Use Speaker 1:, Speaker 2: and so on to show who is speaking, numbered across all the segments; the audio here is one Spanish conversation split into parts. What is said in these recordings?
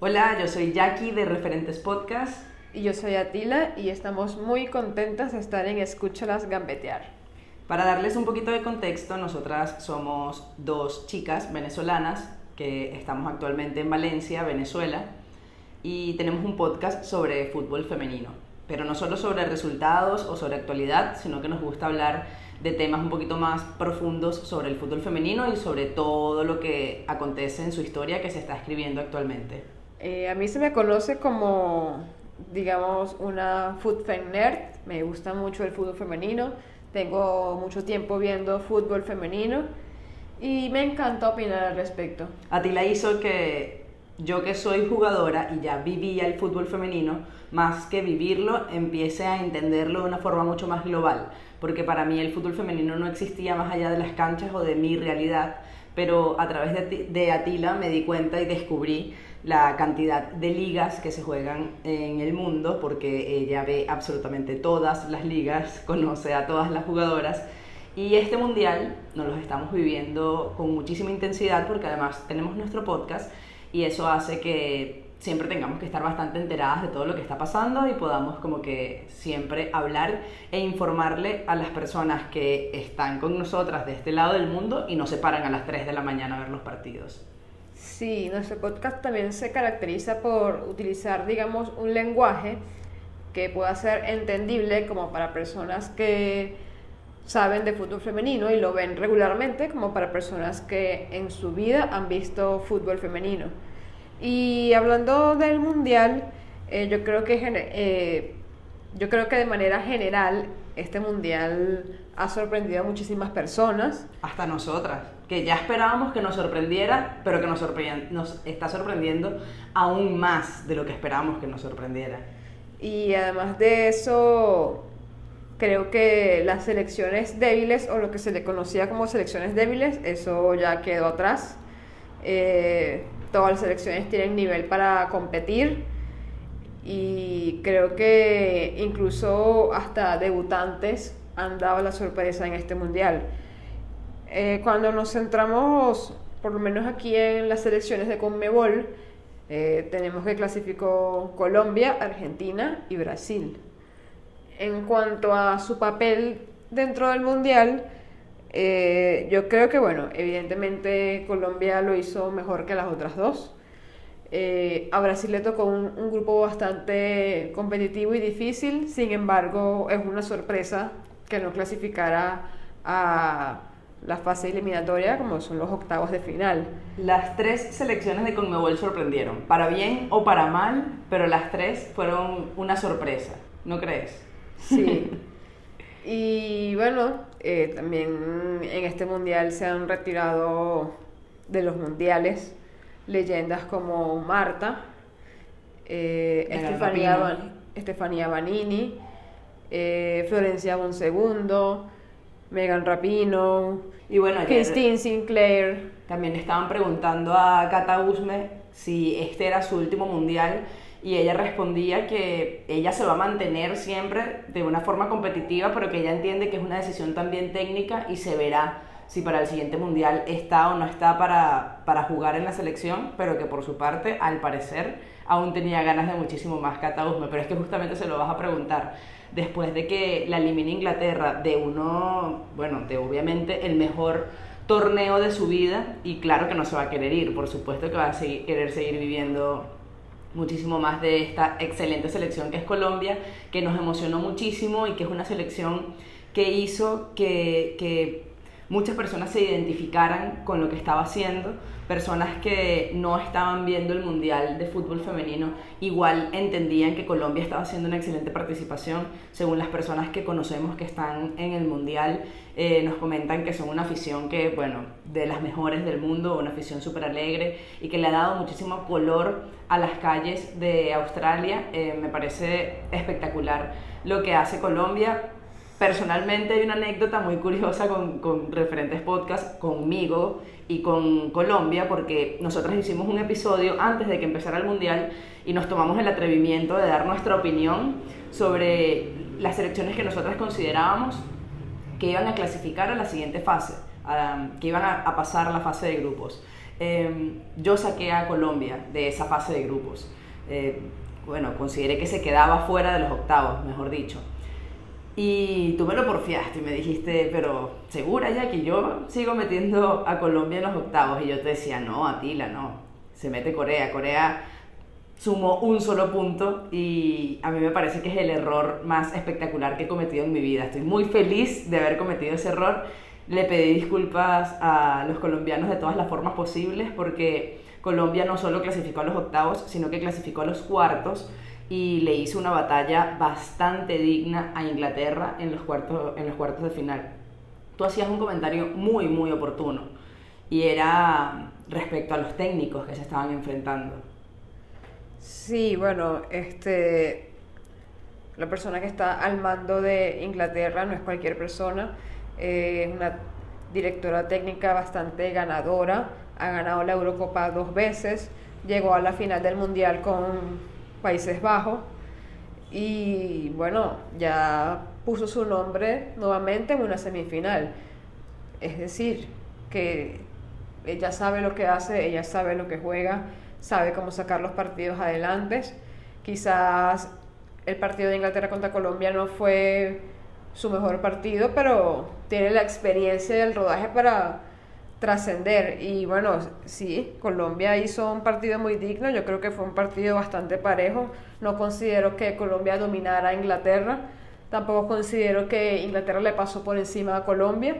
Speaker 1: Hola, yo soy Jackie de Referentes Podcast.
Speaker 2: Y yo soy Atila y estamos muy contentas de estar en Escúchalas Gambetear.
Speaker 1: Para darles un poquito de contexto, nosotras somos dos chicas venezolanas que estamos actualmente en Valencia, Venezuela, y tenemos un podcast sobre fútbol femenino. Pero no solo sobre resultados o sobre actualidad, sino que nos gusta hablar de temas un poquito más profundos sobre el fútbol femenino y sobre todo lo que acontece en su historia que se está escribiendo actualmente.
Speaker 2: Eh, a mí se me conoce como, digamos, una food nerd. Me gusta mucho el fútbol femenino. Tengo mucho tiempo viendo fútbol femenino y me encanta opinar al respecto.
Speaker 1: A ti hizo que yo que soy jugadora y ya vivía el fútbol femenino, más que vivirlo, empiece a entenderlo de una forma mucho más global, porque para mí el fútbol femenino no existía más allá de las canchas o de mi realidad, pero a través de Atila me di cuenta y descubrí la cantidad de ligas que se juegan en el mundo, porque ella ve absolutamente todas las ligas, conoce a todas las jugadoras. Y este mundial nos lo estamos viviendo con muchísima intensidad porque además tenemos nuestro podcast y eso hace que siempre tengamos que estar bastante enteradas de todo lo que está pasando y podamos como que siempre hablar e informarle a las personas que están con nosotras de este lado del mundo y no se paran a las 3 de la mañana a ver los partidos.
Speaker 2: Sí, nuestro podcast también se caracteriza por utilizar, digamos, un lenguaje que pueda ser entendible como para personas que saben de fútbol femenino y lo ven regularmente, como para personas que en su vida han visto fútbol femenino. Y hablando del mundial, eh, yo creo que eh, yo creo que de manera general este mundial ha sorprendido a muchísimas personas.
Speaker 1: Hasta nosotras, que ya esperábamos que nos sorprendiera, pero que nos, nos está sorprendiendo aún más de lo que esperábamos que nos sorprendiera.
Speaker 2: Y además de eso, creo que las selecciones débiles, o lo que se le conocía como selecciones débiles, eso ya quedó atrás. Eh, todas las selecciones tienen nivel para competir y creo que incluso hasta debutantes han dado la sorpresa en este mundial. Eh, cuando nos centramos, por lo menos aquí en las selecciones de Conmebol, eh, tenemos que clasificó Colombia, Argentina y Brasil. En cuanto a su papel dentro del mundial, eh, yo creo que, bueno, evidentemente Colombia lo hizo mejor que las otras dos. Eh, a Brasil le tocó un, un, grupo bastante competitivo y difícil, sin embargo es una sorpresa que no clasificara a la fase eliminatoria como son los octavos de final.
Speaker 1: Las tres selecciones de Conmebol sorprendieron, para bien o para mal, pero las tres fueron una sorpresa, ¿no crees?
Speaker 2: Sí. y bueno, eh, también en este mundial se han retirado de los mundiales leyendas como Marta, eh, Estefanía, Estefanía Banini, eh, Florencia Bonsegundo, Megan Rapino,
Speaker 1: y bueno,
Speaker 2: Christine Sinclair.
Speaker 1: También estaban preguntando a Cata Usme si este era su último mundial y ella respondía que ella se va a mantener siempre de una forma competitiva, pero que ella entiende que es una decisión también técnica y se verá si para el siguiente mundial está o no está para, para jugar en la selección, pero que por su parte, al parecer, aún tenía ganas de muchísimo más Usme, pero es que justamente se lo vas a preguntar después de que la elimine Inglaterra de uno, bueno, de obviamente el mejor torneo de su vida y claro que no se va a querer ir, por supuesto que va a seguir, querer seguir viviendo muchísimo más de esta excelente selección que es Colombia, que nos emocionó muchísimo y que es una selección que hizo que, que muchas personas se identificaran con lo que estaba haciendo, personas que no estaban viendo el Mundial de Fútbol Femenino, igual entendían que Colombia estaba haciendo una excelente participación, según las personas que conocemos que están en el Mundial, eh, nos comentan que son una afición que, bueno, de las mejores del mundo, una afición súper alegre y que le ha dado muchísimo color a las calles de Australia, eh, me parece espectacular lo que hace Colombia, Personalmente hay una anécdota muy curiosa con, referentes podcasts conmigo y con Colombia, porque nosotros hicimos un episodio antes de que empezara el Mundial y nos tomamos el atrevimiento de dar nuestra opinión sobre las selecciones que nosotras considerábamos que iban a clasificar a la siguiente fase, que iban a, a pasar la fase de grupos. Em, yo saqué a Colombia de esa fase de grupos. Eh, bueno, consideré que se quedaba fuera de los octavos, mejor dicho. Y tú me lo porfiaste y me dijiste, pero segura ya que yo sigo metiendo a Colombia en los octavos. Y yo te decía, no, Atila, no. Se mete Corea. Corea sumó un solo punto y a mí me parece que es el error más espectacular que he cometido en mi vida. Estoy muy feliz de haber cometido ese error. Le pedí disculpas a los colombianos de todas las formas posibles porque Colombia no solo clasificó a los octavos, sino que clasificó a los cuartos y le hizo una batalla bastante digna a Inglaterra en los cuartos, en los cuartos de final. Tú hacías un comentario muy, muy oportuno y era respecto a los técnicos que se estaban enfrentando.
Speaker 2: Sí, bueno, este, la persona que está al mando de Inglaterra no es cualquier persona, es una directora técnica bastante ganadora, ha ganado la Eurocopa dos veces, llegó a la final del Mundial con Países Bajos y bueno, ya puso su nombre nuevamente en una semifinal. Es decir, que ella sabe lo que hace, ella sabe lo que juega, sabe cómo sacar los partidos adelante. Quizás el partido de Inglaterra contra Colombia no fue su mejor partido, pero tiene la experiencia y el rodaje para trascender. Y bueno, sí, Colombia hizo un partido muy digno, yo creo que fue un partido bastante parejo. No considero que Colombia dominara a Inglaterra, tampoco considero que Inglaterra le pasó por encima a Colombia.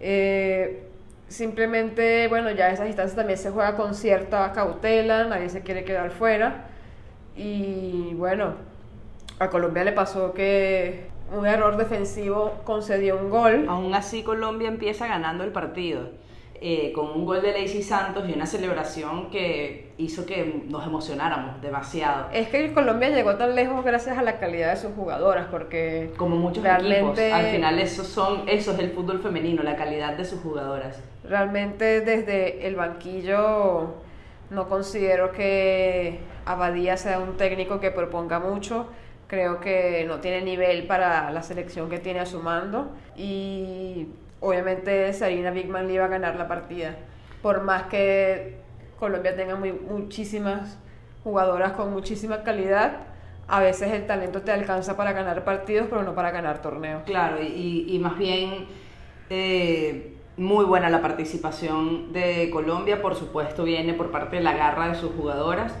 Speaker 2: Eh, simplemente, bueno, ya esa instancia también se juega con cierta cautela, nadie se quiere quedar fuera. Y bueno, a Colombia le pasó que un error defensivo concedió un gol.
Speaker 1: Aún así Colombia empieza ganando el partido. Eh, con un gol de Lacey Santos y una celebración que hizo que nos emocionáramos demasiado.
Speaker 2: Es que Colombia llegó tan lejos gracias a la calidad de sus jugadoras, porque
Speaker 1: como muchos realmente, equipos, al final eso son, eso es el fútbol femenino, la calidad de sus jugadoras.
Speaker 2: Realmente desde el banquillo no considero que Abadía sea un técnico que proponga mucho creo que no tiene nivel para la selección que tiene a su mando y obviamente Sarina Bigman le iba a ganar la partida. Por más que Colombia tenga muy, muchísimas jugadoras con muchísima calidad, a veces el talento te alcanza para ganar partidos, pero no para ganar torneos.
Speaker 1: Claro, y, y más bien eh, muy buena la participación de Colombia, por supuesto viene por parte de la garra de sus jugadoras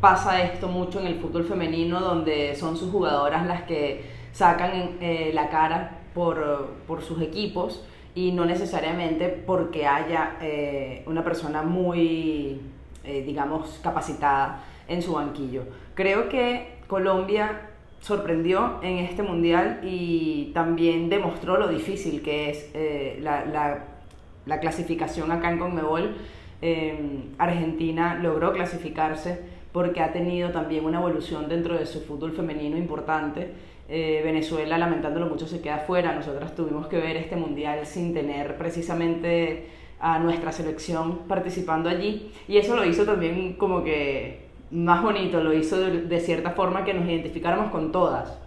Speaker 1: pasa esto mucho en el fútbol femenino, donde son sus jugadoras las que sacan eh, la cara por, sus equipos y no necesariamente porque haya eh, una persona muy, eh, digamos, capacitada en su banquillo. Creo que Colombia sorprendió en este mundial y también demostró lo difícil que es la, la, la, clasificación acá en Conmebol. Argentina logró clasificarse porque ha tenido también una evolución dentro de su fútbol femenino importante. Eh, Venezuela, lamentándolo mucho, se queda fuera. Nosotras tuvimos que ver este mundial sin tener precisamente a nuestra selección participando allí. Y eso lo hizo también como que más bonito, lo hizo de, cierta forma que nos identificáramos con todas.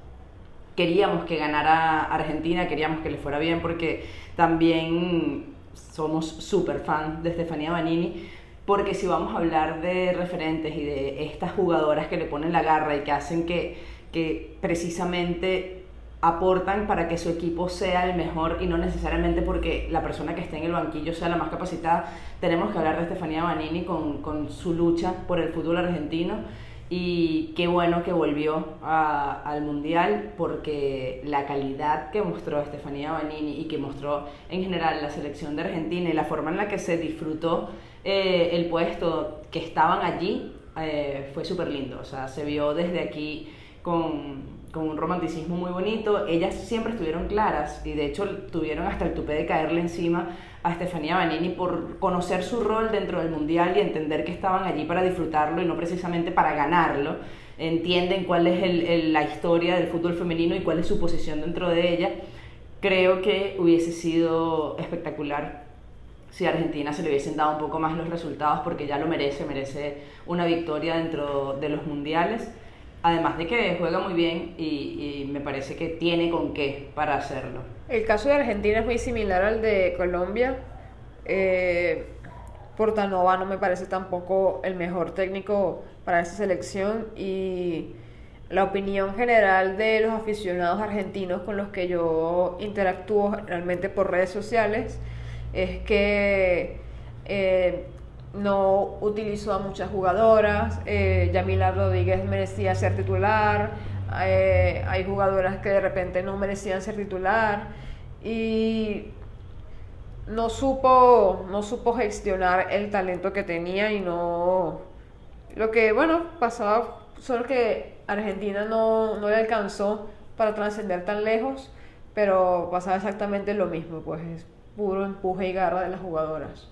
Speaker 1: Queríamos que ganara Argentina, queríamos que le fuera bien porque también somos súper fan de Estefanía Banini, porque si vamos a hablar de referentes y de estas jugadoras que le ponen la garra y que hacen que, que precisamente aportan para que su equipo sea el mejor y no necesariamente porque la persona que esté en el banquillo sea la más capacitada, tenemos que hablar de Estefanía Banini con, con su lucha por el fútbol argentino. Y qué bueno que volvió al Mundial porque la calidad que mostró Estefanía Banini y que mostró en general la selección de Argentina y la forma en la que se disfrutó eh, el puesto que estaban allí eh, fue súper lindo. O sea, se vio desde aquí con, con, un romanticismo muy bonito. Ellas siempre estuvieron claras y de hecho tuvieron hasta el tupé de caerle encima a Estefanía Banini por conocer su rol dentro del mundial y entender que estaban allí para disfrutarlo y no precisamente para ganarlo. Entienden cuál es la historia del fútbol femenino y cuál es su posición dentro de ella. Creo que hubiese sido espectacular si a Argentina se le hubiesen dado un poco más los resultados porque ya lo merece, merece una victoria dentro de los mundiales. Además de que juega muy bien y, me parece que tiene con qué para hacerlo.
Speaker 2: El caso de Argentina es muy similar al de Colombia. Eh, Portanova no me parece tampoco el mejor técnico para esa selección y la opinión general de los aficionados argentinos con los que yo interactúo realmente por redes sociales es que eh, no utilizó a muchas jugadoras, eh, Yamila Rodríguez merecía ser titular, eh, hay jugadoras que de repente no merecían ser titular y no supo, no supo gestionar el talento que tenía y no... Lo que, bueno, pasaba, solo que Argentina no, no le alcanzó para trascender tan lejos, pero pasaba exactamente lo mismo, pues es puro empuje y garra de las jugadoras.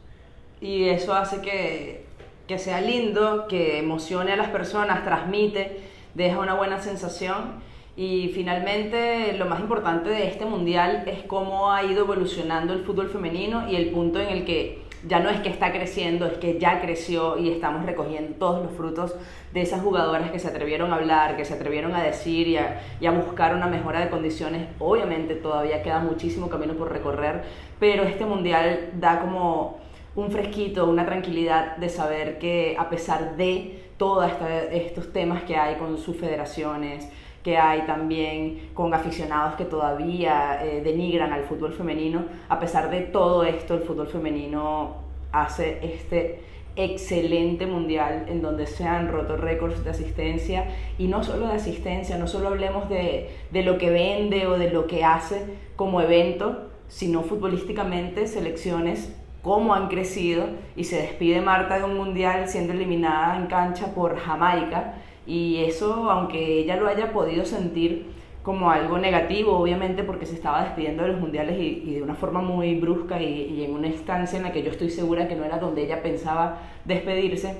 Speaker 1: Y eso hace que, que sea lindo, que emocione a las personas, transmite, deja una buena sensación y finalmente, lo más importante de este mundial es cómo ha ido evolucionando el fútbol femenino y el punto en el que ya no es que está creciendo, es que ya creció y estamos recogiendo todos los frutos de esas jugadoras que se atrevieron a hablar, que se atrevieron a decir y a, y buscar una mejora de condiciones. Obviamente todavía queda muchísimo camino por recorrer, pero este mundial da como un fresquito, una tranquilidad de saber que a pesar de todos estos temas que hay con sus federaciones, que hay también con aficionados que todavía eh, denigran al fútbol femenino. A pesar de todo esto, el fútbol femenino hace este excelente mundial en donde se han roto récords de asistencia y no solo de asistencia, no solo hablemos de, de lo que vende o de lo que hace como evento, sino futbolísticamente selecciones cómo han crecido y se despide Marta de un mundial siendo eliminada en cancha por Jamaica. Y eso, aunque ella lo haya podido sentir como algo negativo, obviamente porque se estaba despidiendo de los mundiales y, de una forma muy brusca y, en una instancia en la que yo estoy segura que no era donde ella pensaba despedirse,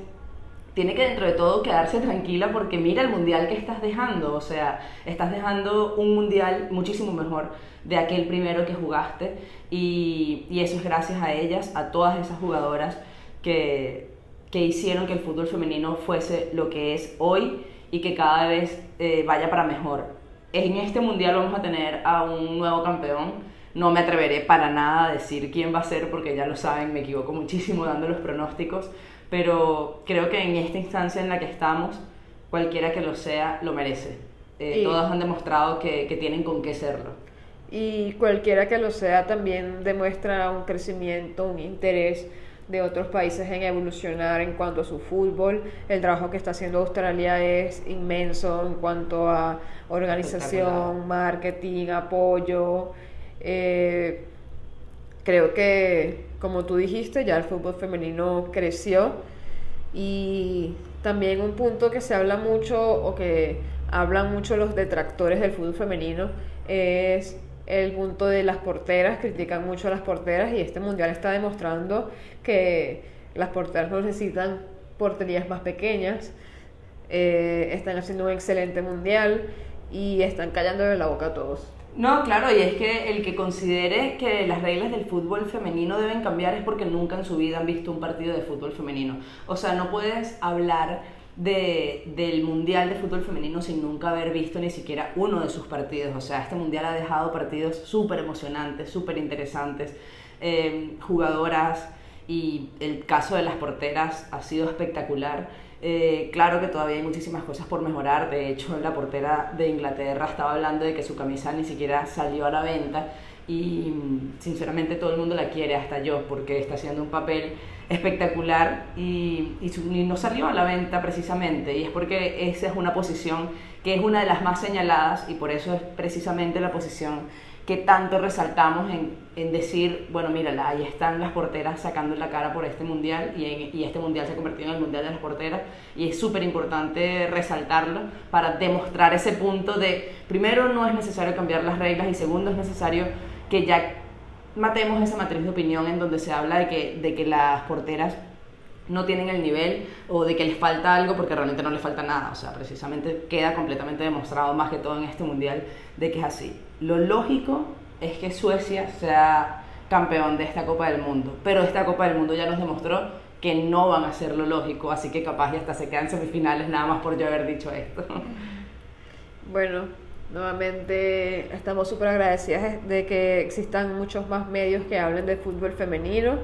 Speaker 1: tiene que dentro de todo quedarse tranquila porque mira el mundial que estás dejando, o sea, estás dejando un mundial muchísimo mejor de aquel primero que jugaste y, y eso es gracias a ellas, a todas esas jugadoras que, que hicieron que el fútbol femenino fuese lo que es hoy y que cada vez eh, vaya para mejor. En este mundial vamos a tener a un nuevo campeón. No me atreveré para nada a decir quién va a ser porque ya lo saben, me equivoco muchísimo dando los pronósticos, pero creo que en esta instancia en la que estamos, cualquiera que lo sea, lo merece. Eh, todas han demostrado que, que tienen con qué serlo.
Speaker 2: Y cualquiera que lo sea también demuestra un crecimiento, un interés de otros países en evolucionar en cuanto a su fútbol. El trabajo que está haciendo Australia es inmenso en cuanto a organización, marketing, apoyo. Eh, creo que, como tú dijiste, ya el fútbol femenino creció y también un punto que se habla mucho o que hablan mucho los detractores del fútbol femenino es el punto de las porteras, critican mucho a las porteras y este mundial está demostrando que las porteras no necesitan porterías más pequeñas, eh, están haciendo un excelente mundial y están callando de la boca a todos.
Speaker 1: No, claro, y es que el que considere que las reglas del fútbol femenino deben cambiar es porque nunca en su vida han visto un partido de fútbol femenino. O sea, no puedes hablar de, del Mundial de Fútbol Femenino sin nunca haber visto ni siquiera uno de sus partidos. O sea, este Mundial ha dejado partidos súper emocionantes, súper interesantes, eh, jugadoras y el caso de las porteras ha sido espectacular. Eh, claro que todavía hay muchísimas cosas por mejorar. De hecho, la portera de Inglaterra estaba hablando de que su camisa ni siquiera salió a la venta y sinceramente todo el mundo la quiere, hasta yo, porque está haciendo un papel espectacular y, y, no salió a la venta precisamente. Y es porque esa es una posición que es una de las más señaladas y por eso es precisamente la posición que tanto resaltamos en, decir, bueno, mírala, ahí están las porteras sacando la cara por este mundial y, y este mundial se ha convertido en el mundial de las porteras y es súper importante resaltarlo para demostrar ese punto de, primero, no es necesario cambiar las reglas y segundo, es necesario que ya matemos esa matriz de opinión en donde se habla de que, de que las porteras no tienen el nivel o de que les falta algo porque realmente no les falta nada. O sea, precisamente queda completamente demostrado más que todo en este mundial de que es así. Lo lógico es que Suecia sea campeón de esta Copa del Mundo, pero esta Copa del Mundo ya nos demostró que no van a ser lo lógico, así que capaz ya hasta se quedan semifinales nada más por yo haber dicho esto.
Speaker 2: Bueno, Nuevamente estamos súper agradecidas de que existan muchos más medios que hablen de fútbol femenino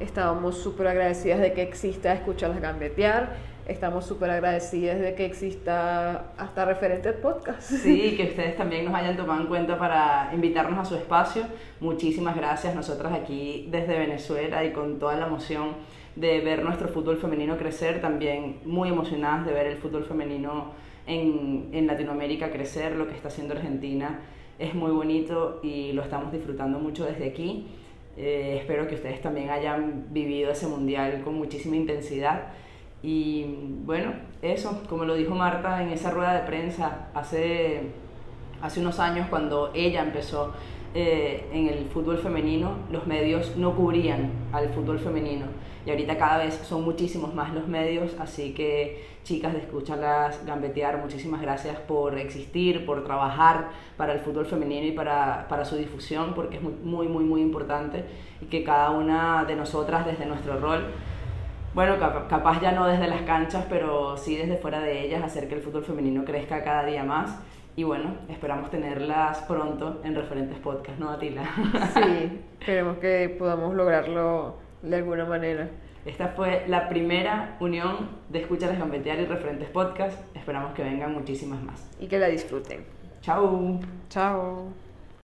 Speaker 2: Estábamos súper agradecidas de que exista Escucharlas Gambetear. Estamos súper agradecidas de que exista hasta referente podcast.
Speaker 1: Sí, que ustedes también nos hayan tomado en cuenta para invitarnos a su espacio. Muchísimas gracias. Nosotras aquí desde Venezuela y con toda la emoción de ver nuestro fútbol femenino crecer, también muy emocionadas de ver el fútbol femenino en, en Latinoamérica crecer, lo que está haciendo Argentina es muy bonito y lo estamos disfrutando mucho desde aquí. Eh, espero que ustedes también hayan vivido ese mundial con muchísima intensidad. Y bueno, eso, como lo dijo Marta en esa rueda de prensa hace, hace unos años cuando ella empezó eh, en el fútbol femenino, los medios no cubrían al fútbol femenino. Y ahorita cada vez son muchísimos más los medios, así que chicas de escucharlas gambetear, muchísimas gracias por existir, por trabajar para el fútbol femenino y para, para su difusión, porque es muy, muy, muy importante y que cada una de nosotras desde nuestro rol bueno, capaz ya no desde las canchas, pero sí desde fuera de ellas, hacer que el fútbol femenino crezca cada día más. Y bueno, esperamos tenerlas pronto en referentes podcast, ¿no, Atila?
Speaker 2: Sí, esperemos que podamos lograrlo de alguna manera.
Speaker 1: Esta fue la primera unión de Escucha las Gambetear y referentes podcast. Esperamos que vengan muchísimas más.
Speaker 2: Y que la disfruten.
Speaker 1: Chao.
Speaker 2: Chao.